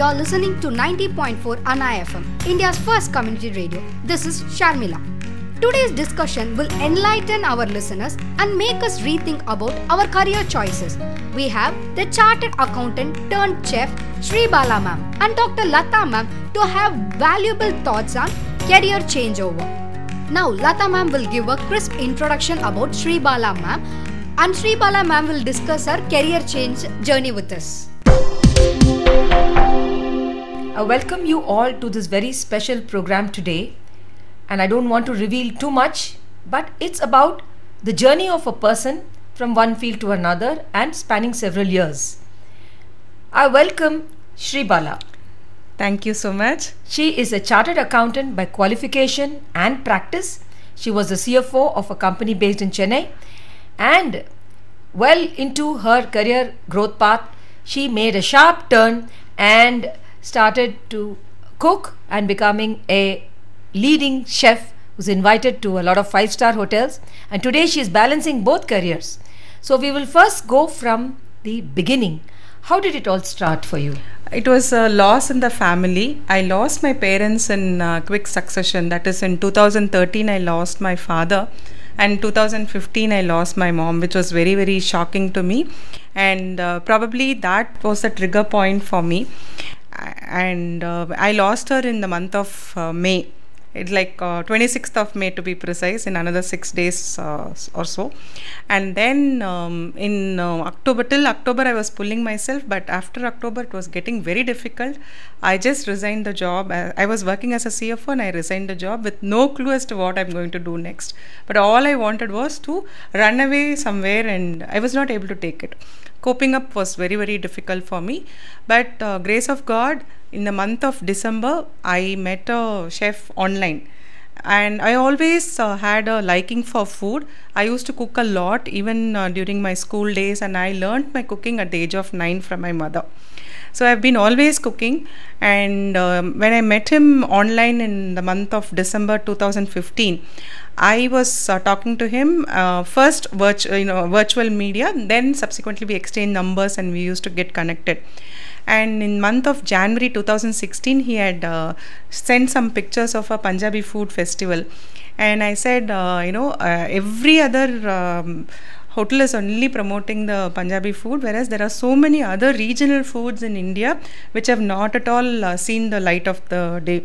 you're listening to 90.4 Anna India's first community radio. This is Sharmila. Today's discussion will enlighten our listeners and make us rethink about our career choices. We have the chartered accountant turned chef Sribala ma'am and Dr. Latha ma'am to have valuable thoughts on career changeover. Now, Latha ma'am will give a crisp introduction about Sribala ma'am and Sribala ma'am will discuss her career change journey with us. I welcome you all to this very special program today. And I don't want to reveal too much, but it's about the journey of a person from one field to another and spanning several years. I welcome Sribala. Thank you so much. She is a chartered accountant by qualification and practice. She was the CFO of a company based in Chennai. And well into her career growth path, she made a sharp turn and started to cook and becoming a leading chef who's invited to a lot of five star hotels. And today she is balancing both careers. So we will first go from the beginning. How did it all start for you? It was a loss in the family. I lost my parents in uh, quick succession. That is, in 2013, I lost my father, and 2015, I lost my mom, which was very, very shocking to me. And uh, probably that was the trigger point for me. And uh, I lost her in the month of uh, May it's like uh, 26th of May to be precise, in another six days uh, or so. And then um, in uh, October, till October, I was pulling myself, but after October, it was getting very difficult. I just resigned the job. I, I was working as a CFO and I resigned the job with no clue as to what I'm going to do next. But all I wanted was to run away somewhere, and I was not able to take it. Coping up was very, very difficult for me. But uh, grace of God, in the month of December, I met a chef online. And I always uh, had a liking for food. I used to cook a lot, even uh, during my school days, and I learned my cooking at the age of nine from my mother. So I've been always cooking, and um, when I met him online in the month of December 2015, I was uh, talking to him uh, first, virtual, you know, virtual media. Then subsequently we exchanged numbers and we used to get connected and in month of january 2016 he had uh, sent some pictures of a punjabi food festival and i said uh, you know uh, every other um, hotel is only promoting the punjabi food whereas there are so many other regional foods in india which have not at all uh, seen the light of the day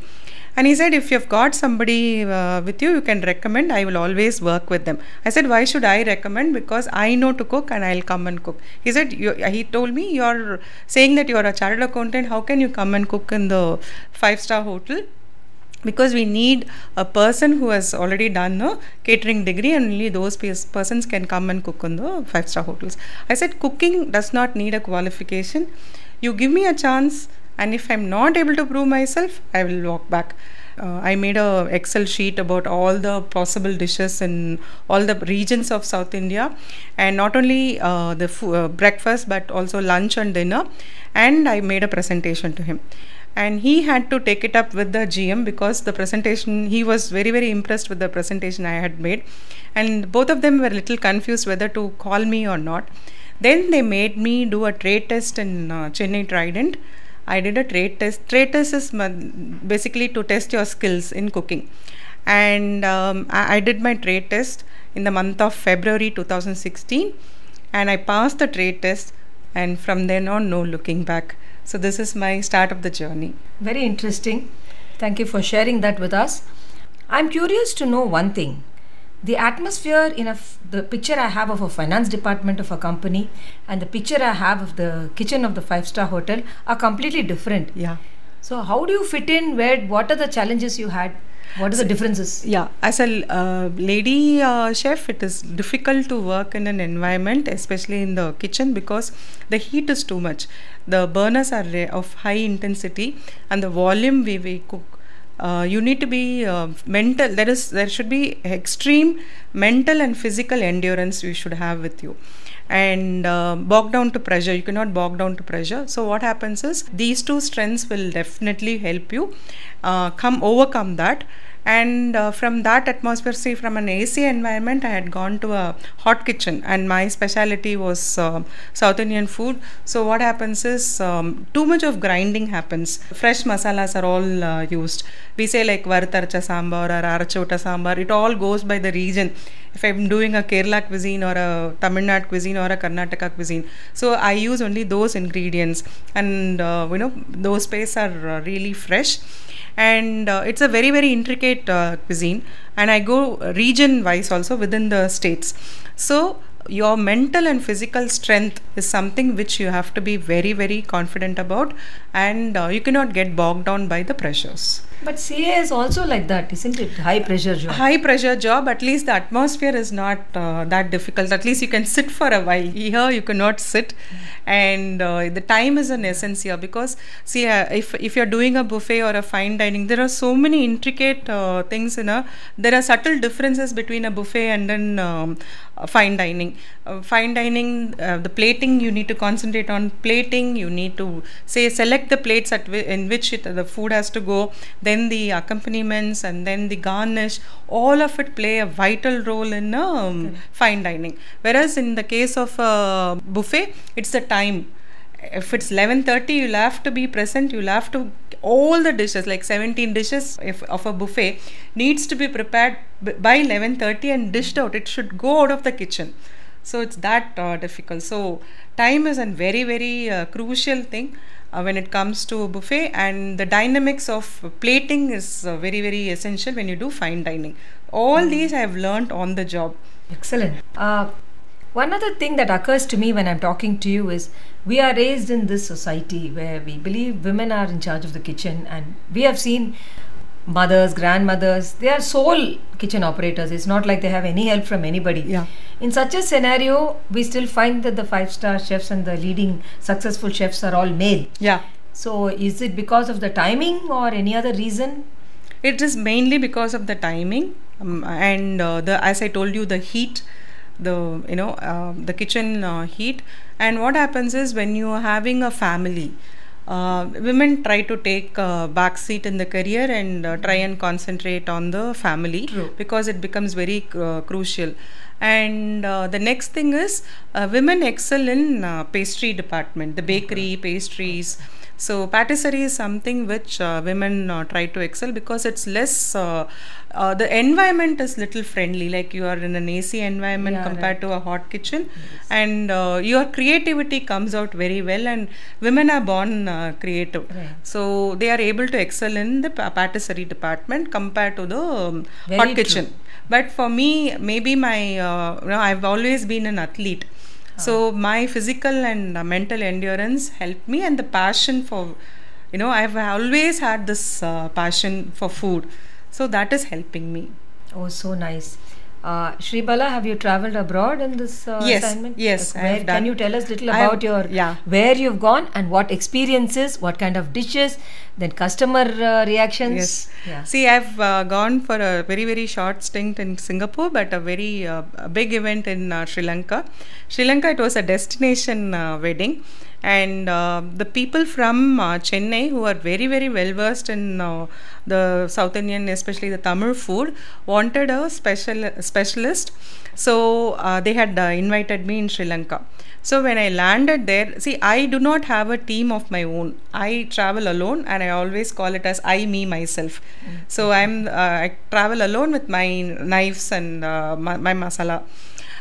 and he said, if you've got somebody uh, with you, you can recommend. I will always work with them. I said, why should I recommend? Because I know to cook and I'll come and cook. He said, he told me, you're saying that you're a chartered accountant. How can you come and cook in the five star hotel? because we need a person who has already done a catering degree and only those persons can come and cook in the five star hotels i said cooking does not need a qualification you give me a chance and if i'm not able to prove myself i will walk back. Uh, I made a Excel sheet about all the possible dishes in all the regions of South India, and not only uh, the uh, breakfast but also lunch and dinner. And I made a presentation to him, and he had to take it up with the GM because the presentation he was very very impressed with the presentation I had made, and both of them were a little confused whether to call me or not. Then they made me do a trade test in uh, Chennai Trident I did a trade test. Trade test is basically to test your skills in cooking. And um, I, I, did my trade test in the month of February 2016 and I passed the trade test. And from then on, no looking back. So, this is my start of the journey. Very interesting. Thank you for sharing that with us. I'm curious to know one thing the atmosphere in a f- the picture I have of a finance department of a company and the picture I have of the kitchen of the five star hotel are completely different. Yeah. So how do you fit in? Where what are the challenges you had? What are the differences? Yeah, as a uh, lady uh, chef, it is difficult to work in an environment, especially in the kitchen, because the heat is too much. The burners are of high intensity, and the volume we, we cook uh, you need to be uh, mental there is there should be extreme mental and physical endurance you should have with you. And uh, bog down to pressure you cannot bog down to pressure. So what happens is these two strengths will definitely help you uh, come overcome that and uh, from that atmosphere see from an ac environment i had gone to a hot kitchen and my specialty was uh, south indian food. So what happens is um, too much of grinding happens. Fresh masalas are all uh, used. We say like vartarcha sambar or arachota sambar it all goes by the region if i'm doing a kerala cuisine or a tamil nadu cuisine or a karnataka cuisine. So i use only those ingredients and uh, you know those pastes are uh, really fresh. And uh, it's a very very intricate uh, cuisine. And i go region wise also within the states. So your mental and physical strength is something which you have to be very very confident about and uh, you cannot get bogged down by the pressures But CA is also like that, isn't it? High pressure job. high pressure job at least the atmosphere is not uh, that difficult at least you can sit for a while here you cannot sit and uh, the time is an essence here because see uh, if if you're doing a buffet or a fine dining there are so many intricate uh, things in a there are subtle differences between a buffet and then um, uh, fine dining. Uh, fine dining uh, the plating you need to concentrate on plating. You need to say select the plates at wi- in which it, the food has to go then the accompaniments and then the garnish. All of it play a vital role in um, fine dining. Whereas in the case of a buffet it's the time if it's 11:30 you'll have to be present. You'll have to all the dishes like 17 dishes if of a buffet needs to be prepared by 11:30 and dished out. It should go out of the kitchen. So it's that uh, difficult. So time is a very very uh, crucial thing uh, when it comes to buffet and the dynamics of plating is uh, very very essential when you do fine dining. All these i have learned on the job. Excellent. One other thing that occurs to me when I'm talking to you is we are raised in this society where we believe women are in charge of the kitchen, and we have seen mothers, grandmothers, they are sole kitchen operators. It's not like they have any help from anybody. Yeah. In such a scenario, we still find that the five star chefs and the leading successful chefs are all male. yeah So, is it because of the timing or any other reason? It is mainly because of the timing um, and uh, the as I told you the heat, the you know uh, the kitchen uh, heat. And what happens is when you are having a family, uh, women try to take a back seat in the career and uh, try and concentrate on the family True. because it becomes very uh, crucial. And uh, the next thing is uh, women excel in uh, pastry department, the bakery, pastries. So patisserie is something which uh, women uh, try to excel because it's less. Uh, uh, the environment is little friendly. Like you are in an AC environment Yeah, compared to a hot kitchen, and uh, your creativity comes out very well. And women are born uh, creative, Right. so they are able to excel in the patisserie department compared to the um, hot true. kitchen. But for me, maybe my uh, you know I've always been an athlete. So my physical and uh, mental endurance helped me, and the passion for, you know, I've always had this uh, passion for food. So that is helping me. Oh, so nice. Uh, Sribala, have you traveled abroad in this uh, Yes, assignment? yes, where, Can done. you tell us little I have- about your yeah. where you've gone and what experiences, what kind of dishes, then customer uh, reactions? Yes. Yeah. See, I've uh, gone for a very, very short stint in Singapore, but a very uh, big event in uh, Sri Lanka. Sri Lanka, it was a destination uh, wedding. And uh, the people from uh, Chennai, who are very, very well versed in uh, the South Indian, especially the Tamil food, wanted a special specialist. So uh, they had uh, invited me in Sri Lanka. So when I landed there, see, I do not have a team of my own. I travel alone, and I always call it as I, me, myself. So I'm uh, I travel alone with my knives and uh, my, my masala.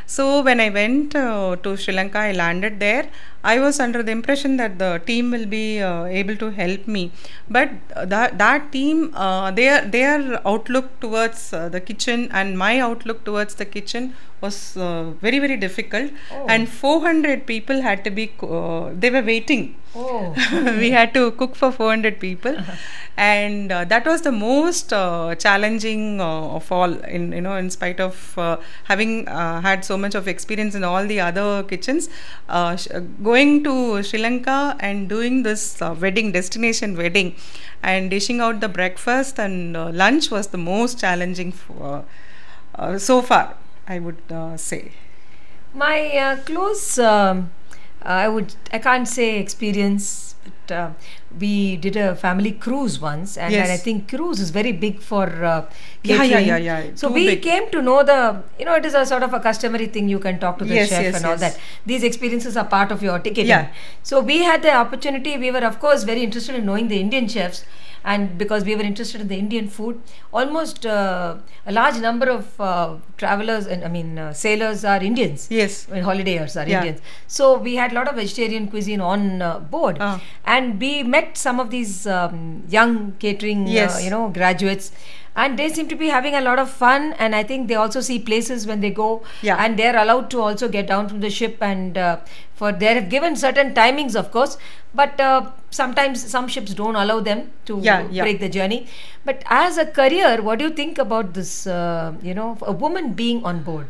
So when I went uh, to Sri Lanka, I landed there. I was under the impression that the team will be uh, able to help me, but uh, that that team, uh, their their outlook towards uh, the kitchen and my outlook towards the kitchen was uh, very very difficult. Oh. And 400 people had to be. co- Uh, they were waiting. Oh. we had to cook for 400 people and uh, that was the most uh, challenging uh, of all in you know in spite of uh, having uh, had so much of experience in all the other kitchens uh, sh- uh, going to sri lanka and doing this uh, wedding destination wedding and dishing out the breakfast and uh, lunch was the most challenging for, uh, so far i would uh, say. My uh, close um, I would I can't say experience, but uh, we did a family cruise once, and, Yes. and I think cruise is very big for uh, Yeah, yeah, yeah, yeah, So too we big. came to know the you know it is a sort of a customary thing. You can talk to the Yes, chef yes, and all that. These experiences are part of your ticketing. Yeah. So we had the opportunity. We were of course very interested in knowing the Indian chefs. And because we were interested in the Indian food, almost uh, a large number of uh, travelers and I mean uh, sailors are Indians. Yes. When holidayers are Yeah. Indians. So we had a lot of vegetarian cuisine on uh, board, Ah. and we met some of these um, young catering, uh, Yes. you know, graduates. And they seem to be having a lot of fun, and I think they also see places when they go, Yeah. and they're allowed to also get down from the ship. And uh, for they have given certain timings, of course, but uh, sometimes some ships don't allow them to Yeah, yeah. break the journey. But as a career, what do you think about this? Uh, you know, a woman being on board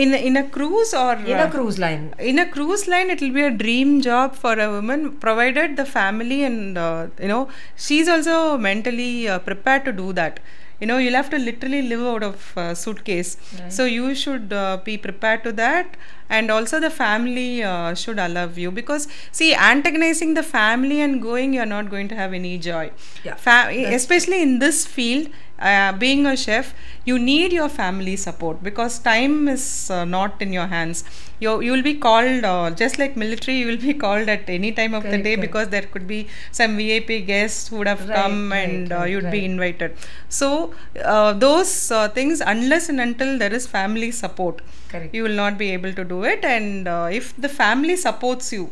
In a, in a cruise or in uh, a cruise line. in a cruise line it will be a dream job for a woman provided the family and uh, you know she's also mentally uh, prepared to do that you know you'll have to literally live out of uh, suitcase. Right. so you should uh, be prepared to that. And also the family uh, should allow you. Because see antagonizing the family and going you're not going to have any joy. Yeah, Fa- especially in this field uh, being a chef you need your family support because time is uh, not in your hands you you will be called uh, just like military you will be called at any time of the day correct. because there could be some vip guests who would have Right, come right, and uh, right, you'd be invited so uh, those uh, things unless and until there is family support Correct. you will not be able to do it and uh, if the family supports you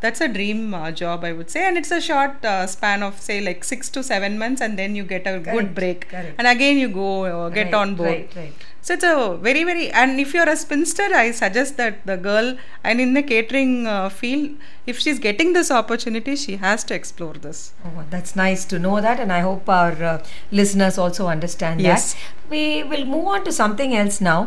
that's a dream uh, job i would say and it's a short uh, span of say like 6 to 7 months and then you get a Correct, good break correct. and again you go uh, get Right, on board Right, right. so it's a very very and if you're a spinster i suggest that the girl and in the catering uh, field if she's getting this opportunity she has to explore this Oh, that's nice to know that, and I hope our uh, listeners also understand Yes. that. We will move on to something else now.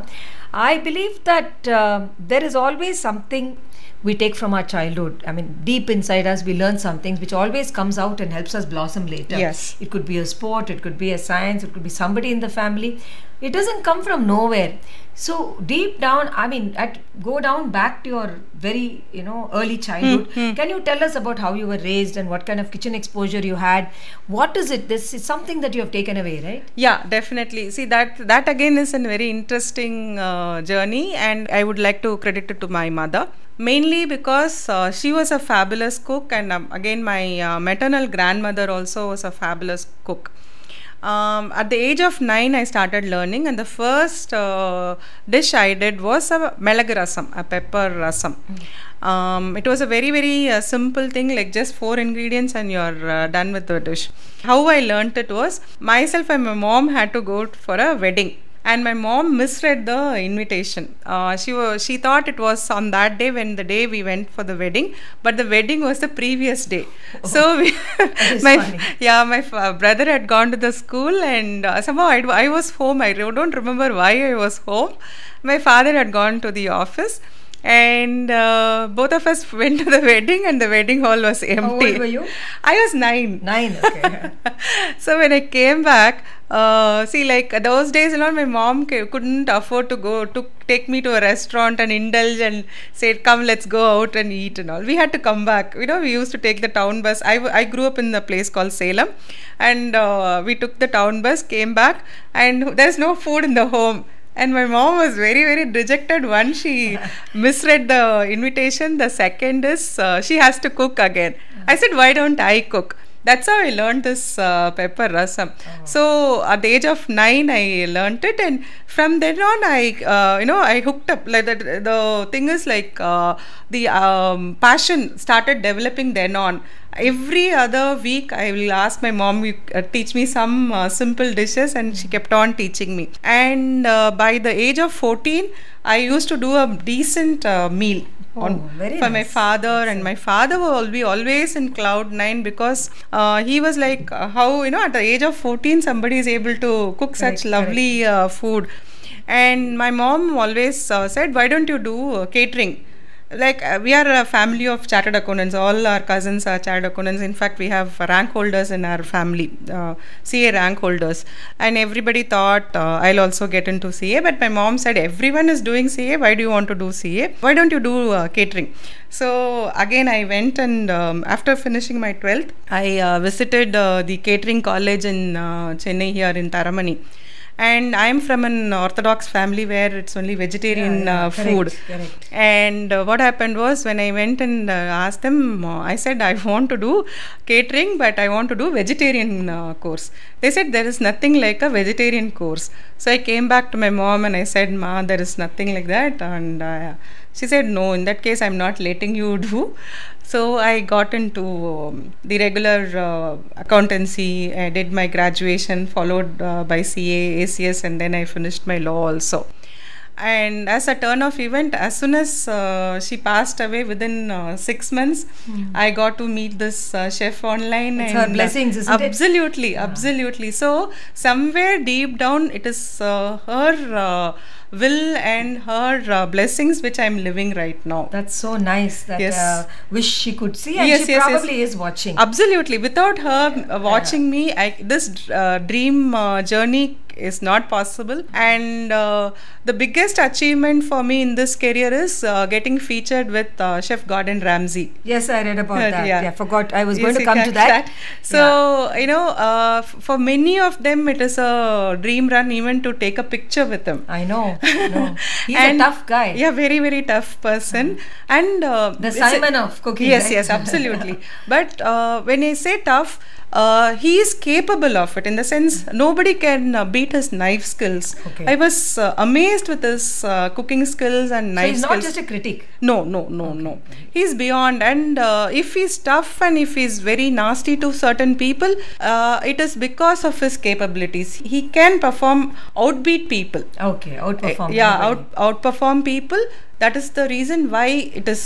I believe that uh, there is always something we take from our childhood. I mean, deep inside us, we learn some things which always comes out and helps us blossom later. Yes. It could be a sport, it could be a science, it could be somebody in the family. It doesn't come from nowhere. So deep down, I mean, at go down back to your very, you know, early childhood. Can you tell us about how you were raised and what kind of kitchen exposure you had? What is it? This is something that you have taken away, right? yeah definitely see that that again is a very interesting uh, journey and i would like to credit it to my mother mainly because uh, she was a fabulous cook and um, again my uh, maternal grandmother also was a fabulous cook um, at the age of 9 i started learning and the first uh, dish i did was a melag rasam a pepper rasam. Um, it was a very very uh, simple thing like just four ingredients and you're uh, done with the dish. How i learnt it was myself and my mom had to go for a wedding and my mom misread the invitation. Uh, she was she thought it was on that day when the day we went for the wedding but the wedding was the previous day. So we, my funny. yeah my f- brother had gone to the school and uh, somehow I, I was home. I don't remember why i was home. My father had gone to the office and uh, both of us went to the wedding and the wedding hall was empty how old were you? i was nine Nine, okay. so when I came back, uh, see, like those days, you know, my mom ca- couldn't afford to go to take me to a restaurant and indulge and say, "Come, let's go out and eat" and all. We had to come back. You know, we used to take the town bus. I, w- I grew up in a place called Salem, and uh, we took the town bus, came back, and there's no food in the home. And my mom was very, very dejected. One, she misread the invitation. The second is uh, she has to cook again. I said, Why don't I cook? That's how I learned this uh, pepper rasam. So at the age of nine, I learned it, and from then on, I uh, you know I hooked up. Like the the thing is like uh, the um, passion started developing then on. Every other week, I will ask my mom, you uh, teach me some uh, simple dishes, and she kept on teaching me. And uh, by the age of 14, I used to do a decent uh, meal Oh, on very for my nice. father and my father will be always in cloud nine because uh, he was like uh, how you know at the age of 14 somebody is able to cook such lovely uh, food. And my mom always uh, said why don't you do uh, catering like uh, we are a family of chartered accountants. All our cousins are chartered accountants. In fact, we have rank holders in our family, uh, CA rank holders, and everybody thought uh, I'll also get into CA. But my mom said everyone is doing CA. Why do you want to do CA? Why don't you do uh, catering? So again, I went and um, after finishing my twelfth, I uh, visited uh, the catering college in Chennai here in Taramani and i'm from an orthodox family where it's only vegetarian Yeah, yeah, uh, correct, food. correct. and uh, what happened was when i went and uh, asked them i said i want to do catering but i want to do vegetarian uh, course. They said there is nothing like a vegetarian course. So i came back to my mom and i said ma there is nothing like that. And uh, she said no in that case i'm not letting you do so I got into um, the regular uh, accountancy. I did my graduation, followed uh, by CA, ACS, and then I finished my law also. And as a turn of event, as soon as uh, she passed away within uh, six months, I got to meet this uh, chef online. It's and her uh, blessings, isn't it? absolutely, absolutely. So somewhere deep down, it is uh, her uh, will and her uh, blessings which I'm living right now. That's so nice. That Yes. uh, wish she could see, and Yes, she yes, yes. probably is watching. Absolutely. Without her uh, watching me, I, this uh, dream uh, journey is not possible. And uh, the biggest achievement for me in this career is uh, getting featured with uh, Chef Gordon Ramsay. Yes, I read about that. yeah. Yeah. forgot. I was Yes, going to come to that. So, you know, uh, f- for many of them, it is a dream run even to take a picture with him. I know. I know. He's And- a tough guy. Yeah, very, very tough person. And uh, The it's a- Simon of cooking, Yes, right? yes, absolutely. but uh, when I say tough, uh, he is capable of it in the sense nobody can uh, beat his knife skills. Okay. I was uh, amazed with his uh, cooking skills and knife So he's not just a critic. No, no, no, no. He's beyond. And uh, if he's tough and if he's very nasty to certain people, uh, it is because of his capabilities. He can perform, outbeat people. Okay, outperform. yeah, out, outperform people. That is the reason why it is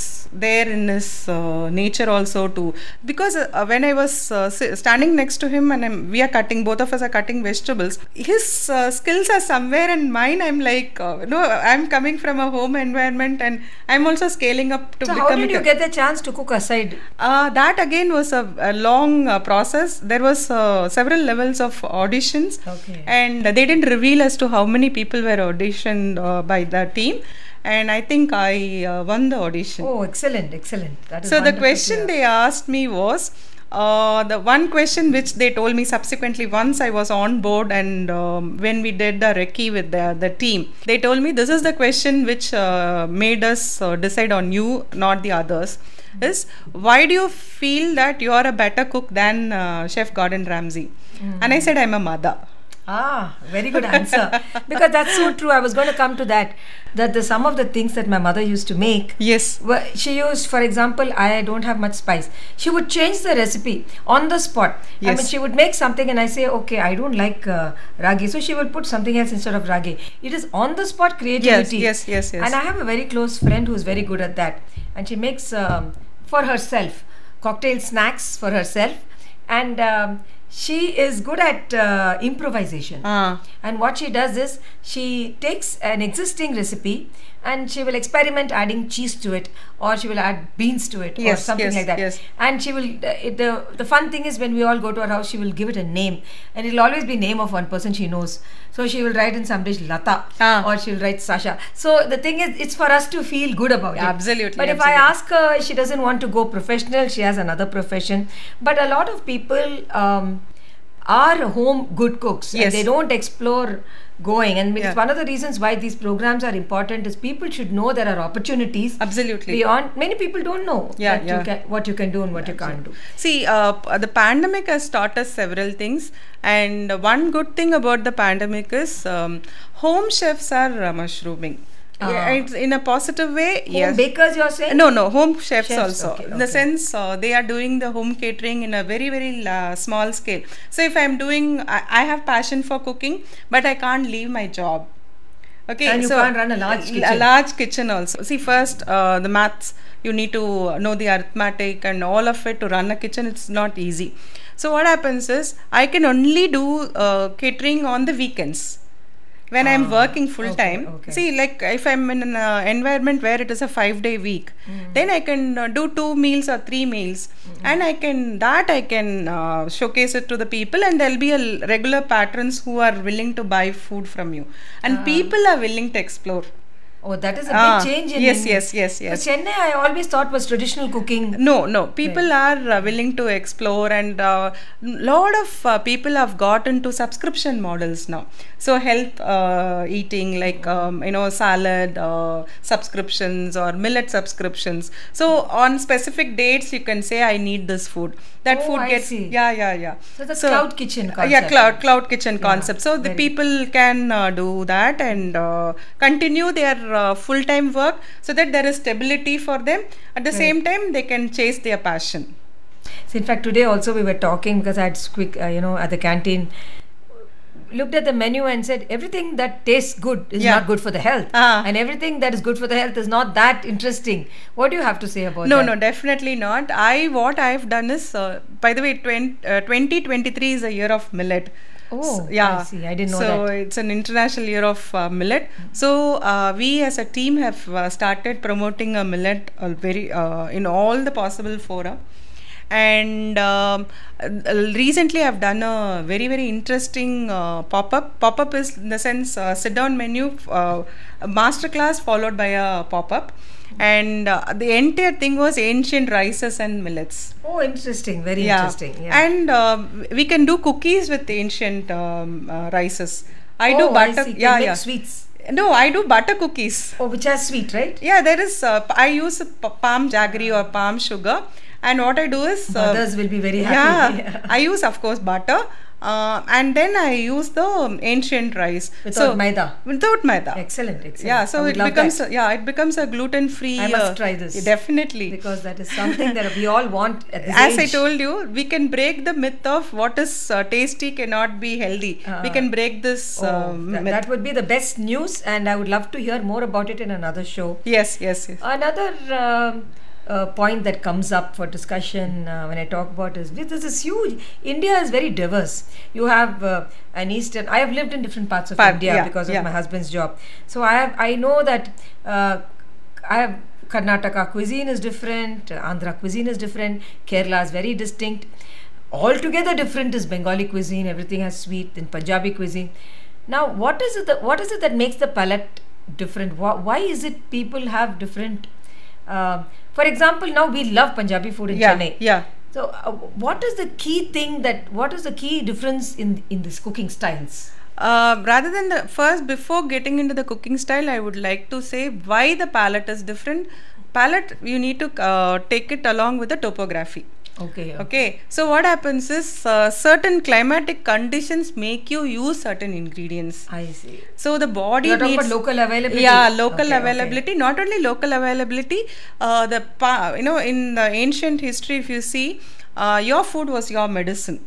there in his uh, nature also to because uh, when I was uh, standing next to him and I'm, we are cutting both of us are cutting vegetables his uh, skills are somewhere and mine I'm like uh, no I'm coming from a home environment and I'm also scaling up to So become how did you get the chance to cook aside? uh, that again was a, a long uh, process. There was uh, several levels of auditions, Okay. and they didn't reveal as to how many people were auditioned uh, by the team. And I think I uh, won the audition. Oh, excellent, excellent. That is so the question they asked me was. Uh, the one question which they told me subsequently once I was on board and um, when we did the recce with the, the team, they told me this is the question which uh, made us uh, decide on you, not the others. Is why do you feel that you are a better cook than uh, Chef Gordon Ramsay? And I said I'm a mother. Ah, very good answer. because that's so true. I was going to come to that. That the some of the things that my mother used to make. Yes. Well, she used, for example, I don't have much spice. She would change the recipe on the spot. Yes. I mean, she would make something, and I say, okay, I don't like uh, ragi, so she will put something else instead of ragi. It is on the spot creativity. yes, yes, yes. And I have a very close friend who's very good at that, and she makes um, for herself cocktail snacks for herself, and um, she is good at uh, improvisation. Ah. And what she does is she takes an existing recipe and she will experiment adding cheese to it, or she will add beans to it, or something yes, like that. yes. And she will. Uh, it, the the fun thing is when we all go to her house, she will give it a name, and it'll always be name of one person she knows. So she will write in some dish Latha, Ah. or she'll write Sasha. So the thing is, it's for us to feel good about it. Absolutely, But if I ask her, she doesn't want to go professional. She has another profession. But a lot of people. Um, are home good cooks and Yes. they don't explore going and it's one of the reasons why these programs are important is people should know there are opportunities Absolutely. beyond many people don't know Yeah, yeah. you can, what you can do and what you can't do See, uh, the pandemic has taught us several things, and one good thing about the pandemic is um, home chefs are uh, mushrooming. Ah. Yeah, it's in a positive way. home yes. bakers you're saying No, no, home chefs, Chefs, also. okay, In the sense, uh, they are doing the home catering in a very, very uh, small scale. So, if I'm doing, I, I have passion for cooking, but I can't leave my job. Okay, And you so can't run a large kitchen. A large kitchen also. See, first uh, the maths. You need to know the arithmetic and all of it to run a kitchen. It's not easy. So what happens is I can only do uh, catering on the weekends when i'm Ah, working full okay, time. okay. see like if i'm in an uh, environment where it is a 5 day week then i can uh, do two meals or three meals. And i can that i can uh, showcase it to the people and there'll be a regular patrons who are willing to buy food from you. And people are willing to explore Oh, that is a Ah, big change in yes, in- yes, yes, So yes. Chennai, I always thought was traditional cooking. no no. People are uh, willing to explore and a uh, lot of uh, people have got into subscription models now. So health uh, eating like um, you know salad uh, subscriptions or millet subscriptions. So on specific dates you can say i need this food. That Oh, food I gets see. yeah yeah yeah. So that's cloud kitchen uh, yeah concept. cloud cloud kitchen concept. So the people can uh, do that and uh, continue their uh, full time work so that there is stability for them at the same time they can chase their passion So in fact, today also we were talking because I had quick, uh, you know, at the canteen, looked at the menu and said everything that tastes good is Yeah. not good for the health, Ah. and everything that is good for the health is not that interesting. What do you have to say about no that? no definitely not i what i've done is uh, by the way 20, uh, 2023 is a year of millet Oh, S- I yeah see. I didn't know so that. it's an international year of uh, millet so uh, we as a team have uh, started promoting a millet uh, very uh, in all the possible fora and um, recently i've done a very very interesting uh, pop-up pop-up is in the sense uh, sit down menu uh, a master class followed by a pop-up and uh, the entire thing was ancient rices and millets Oh, interesting. Very yeah. interesting. Yeah. And uh, we can do cookies with ancient um, uh, rices. I do Oh, butter. see. Yeah, yeah. Sweets. No, I do butter cookies. Oh, which are sweet, right? Yeah, there is. Uh, I use p- palm jaggery or palm sugar, and what I do is. Uh, Mothers will be very happy. Yeah, I use of course butter, uh, and then I use the ancient rice Without maida. Without maida. Excellent, excellent. Yeah, so it becomes that. yeah, it becomes a gluten free. I must try this. definitely. because that is something that we all want at this as i told you we can break the myth of what is uh, tasty cannot be healthy we Uh, can break this Oh, um, that, myth. that would be the best news, and I would love to hear more about it in another show. yes yes yes Another um, uh, point that comes up for discussion uh, when I talk about is this is huge. India is very diverse. You have uh, an eastern. I have lived in different parts of India yeah, because yeah. of my husband's job. So I have I know that uh, I have Karnataka cuisine is different. Andhra cuisine is different. Kerala is very distinct. Altogether different is Bengali cuisine. Everything has sweet. Then Punjabi cuisine. Now, what is it? That, what is it that makes the palate different? Why, why is it people have different? Uh, for example, now we love Punjabi food in yeah Chennai. yeah So, uh, what is the key thing that? What is the key difference in in this cooking styles? uh, rather than the first before getting into the cooking style i would like to say why the palate is different palate you need to uh, take it along with the topography Okay. okay so what happens is uh, certain climatic conditions make you use certain ingredients I see. so the body You're needs local availability. yeah local Okay, okay. availability not only local availability uh, the pa- you know in the ancient history if you see uh, your food was your medicine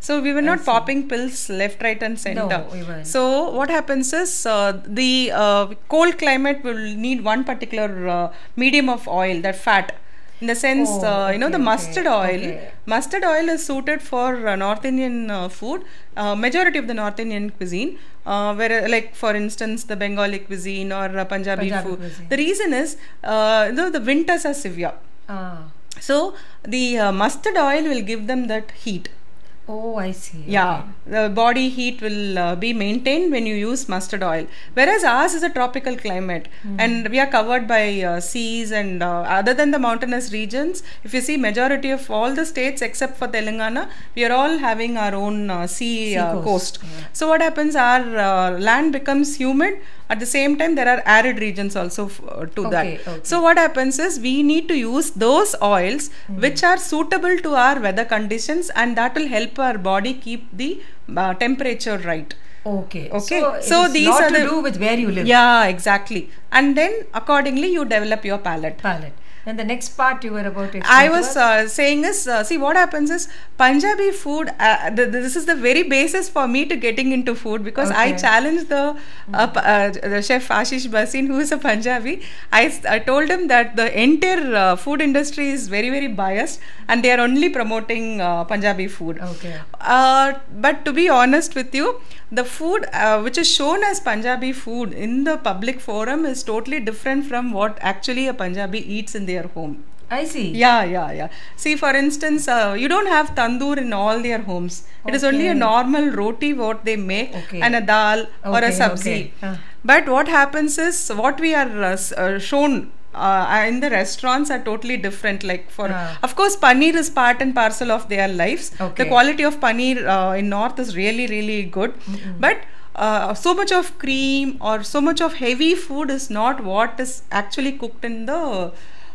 so we were not popping pills left right and center No, we weren't. so what happens is uh, the uh, cold climate will need one particular uh, medium of oil that fat in the sense Oh, uh, you know the mustard okay, oil okay. mustard oil is suited for uh, north indian uh, food uh, majority of the north indian cuisine uh, where uh, like for instance the bengali cuisine or uh, punjabi, Punjabi food cuisine. the reason is uh, you know, the winters are severe Ah. so the uh, mustard oil will give them that heat Oh, I see. yeah Okay. the body heat will uh, be maintained when you use mustard oil whereas ours is a tropical climate and we are covered by uh, seas and uh, other than the mountainous regions if you see majority of all the states except for telangana we are all having our own uh, sea, uh, coast, coast, yeah. so what happens our uh, land becomes humid at the same time there are arid regions also f- to that Okay, okay. so what happens is we need to use those oils which are suitable to our weather conditions and that will help our body keep the uh, temperature right Okay. Okay, So, so these are to the- do with where you live. yeah exactly and then accordingly you develop your palate Palette. And the next part you were about to I explain to was uh, saying is uh, see what happens is Punjabi food. Uh, th- this is the very basis for me to getting into food because I challenged the uh, uh, the chef Ashish Bhasin who is a Punjabi. I, I told him that the entire uh, food industry is very very biased and they are only promoting uh, Punjabi food. Okay. uh, but to be honest with you, the food uh, which is shown as Punjabi food in the public forum is totally different from what actually a Punjabi eats in their home. I see. Yeah, yeah, yeah. See, for instance, uh, you don't have tandoor in all their homes. It is only a normal roti what they make Okay. and a dal or a sabzi. okay. Ah. But what happens is what we are uh, uh, shown. Uh, in the restaurants are totally different like for Ah. of course paneer is part and parcel of their lives Okay. the quality of paneer uh, in north is really really good but uh, so much of cream or so much of heavy food is not what is actually cooked in the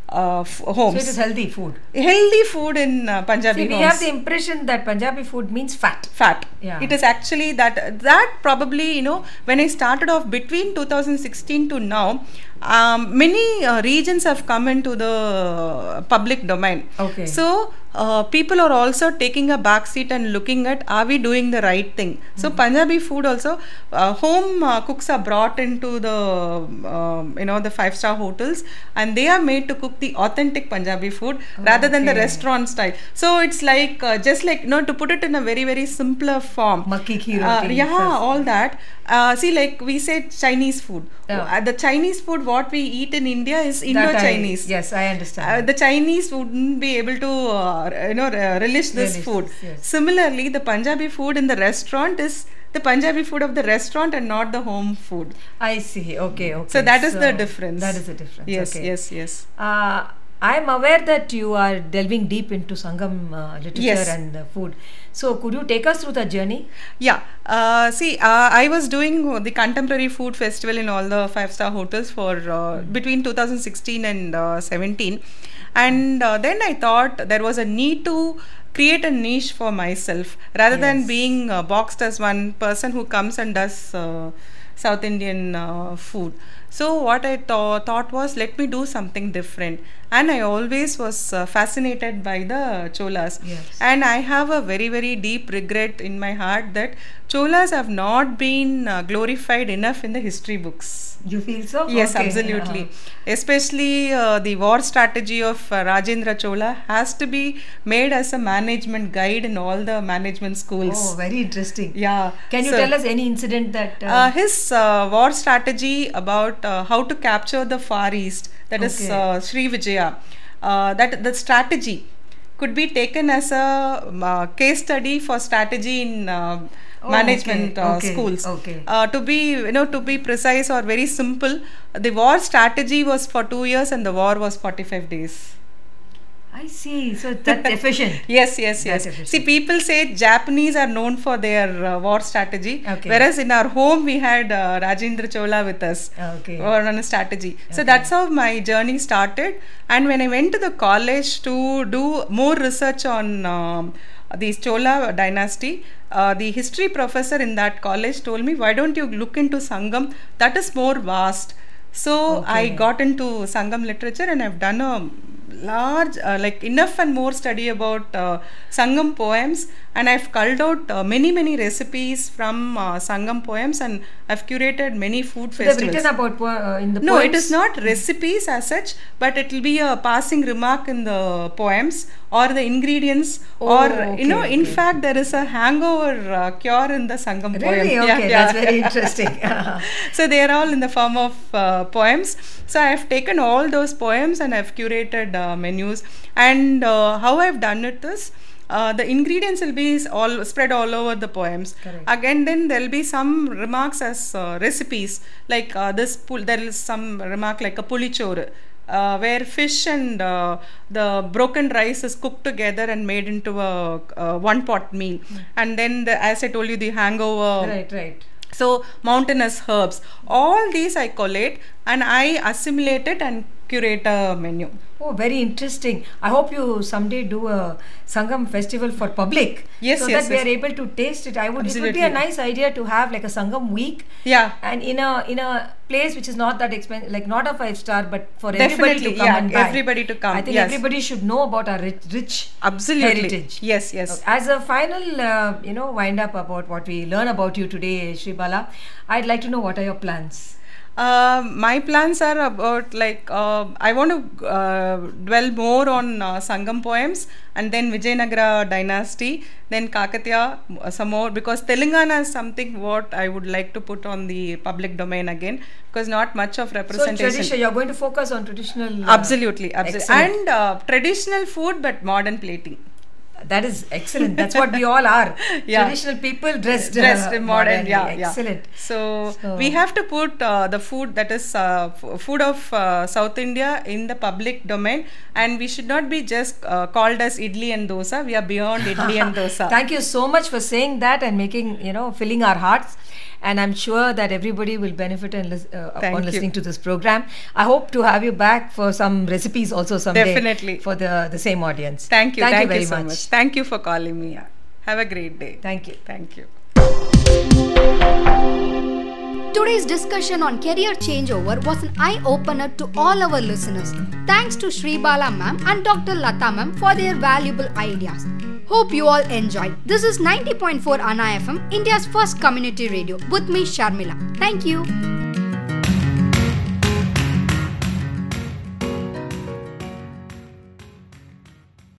uh, f- So homes it is healthy food. healthy food in uh, Punjabi See, we homes. have the impression that Punjabi food means fat. fat. Yeah. It is actually that that probably you know when I started off between 2016 to now, um, many uh, regions have come into the public domain. Okay. So uh, people are also taking a back seat and looking at are we doing the right thing. So Mm-hmm. Punjabi food also uh, home uh, cooks are brought into the um, you know the five star hotels and they are made to cook the authentic Punjabi food rather than the restaurant style. So it's like uh, just like you know to put it in a very very simpler form. Makki ki Uh, roti, yeah, all that. Uh, see, like we said Chinese food. Uh, the Chinese food what we eat in India is indo chinese Yes, I understand. Uh, the Chinese wouldn't be able to, uh, you know, relish this Relish food. yes. Similarly, the Punjabi food in the restaurant is the Punjabi food of the restaurant and not the home food. I see. Okay, okay. So that is the difference. That is the difference. Yes, okay. yes, yes. Uh, I am aware that you are delving deep into Sangam uh, literature Yes. and uh, food. So could you take us through the journey? Yeah. Uh, see, uh, I was doing the contemporary food festival in all the five star hotels for uh, between 2016 and uh, 17, and uh, then I thought there was a need to create a niche for myself rather than being uh, boxed as one person who comes and does uh, South Indian uh, food. So what I tho- thought was let me do something different, and I always was uh, fascinated by the cholas. Yes. And I have a very, very deep regret in my heart that Cholas have not been uh, glorified enough in the history books. You feel so? Yes, Okay, absolutely. uh-huh. Especially uh, the war strategy of uh, Rajendra Chola has to be made as a management guide in all the management schools. Oh, very interesting. Yeah. Can you So- tell us any incident that? uh, his uh, war strategy about how to capture the Far East, that is Okay. uh, Sri Vijaya, uh, that the strategy could be taken as a um, uh, case study for strategy in uh, Oh, management okay, uh, okay, schools. okay. Uh, to be you know to be precise or very simple, the war strategy was for two years and the war was forty five days. I see. So that's efficient. Yes, yes, yes. See, people say Japanese are known for their uh, war strategy, Okay. whereas in our home we had uh, Rajendra Chola with us Okay. or on a strategy. So Okay. that's how my journey started. And when I went to the college to do more research on um, the Chola dynasty, uh, the history professor in that college told me, "Why don't you look into Sangam? That is more vast." So I got into Sangam literature and I've done a large, uh, like enough and more study about uh, Sangam poems, and I've culled out uh, many many recipes from uh, Sangam poems, and I've curated many food festivals. They've written about uh, in the no, it poems? is not recipes as such, but it will be a passing remark in the poems or the ingredients, Oh, or you know, okay, in fact, there is a hangover uh, cure in the Sangam poem. Really? Yeah, Okay, yeah. that's very interesting. so they are all in the form of uh, poems. So I have taken all those poems and I've curated menus. And uh, how I've done it is. Uh, the ingredients will be all spread all over the poems. Correct. Again, then there will be some remarks as uh, recipes, like uh, this. Pul- there is some remark like a pulichore, uh, where fish and uh, the broken rice is cooked together and made into a, uh one pot meal. And then, the, as I told you, the hangover right, right. so mountainous herbs all these i collate and i assimilate it and curate a menu Oh, very interesting. I hope you someday do a Sangam festival for public. Yes, so yes, that we are able to taste it. I would. It would be a nice idea to have like a Sangam week. yeah And in a in a place which is not that expensive, like not a five star, but for everybody to come yeah, and buy. everybody to come, I think yes. everybody should know about our rich, rich absolutely heritage. yes yes As a final, uh, you know, wind up about what we learn about you today, Sri Bala, I'd like to know what are your plans. Uh, my plans are about like uh, I want to uh, dwell more on uh, Sangam poems and then Vijayanagara dynasty, then Kakatiya uh, some more because Telangana is something what I would like to put on the public domain again because not much of representation. So tradition, you're going to focus on traditional. uh, absolutely, absolutely, excellent. and uh, traditional food but modern plating. That is excellent. That's what we all are. Yeah. Traditional people dressed, dressed uh, in modern, modernly. yeah, yeah. Excellent. So, So- we have to put uh, the food that is uh, f- food of uh, South India in the public domain, and we should not be just uh, called as idli and dosa. We are beyond idli and dosa. Thank you so much for saying that and making, you know, filling our hearts. And I'm sure that everybody will benefit and lis- uh, upon you. listening to this program. I hope to have you back for some recipes also someday. Definitely. For the, the same audience. Thank you, Thank, thank you very so much. much. Thank you for calling me. Have a great day. Thank you. Thank you. Today's discussion on career changeover was an eye opener to all our listeners. Thanks to Sribala ma'am and Dr. Latha ma'am for their valuable ideas. Hope you all enjoyed. This is 90.4 Anna FM, India's first community radio, with me Sharmila. Thank you.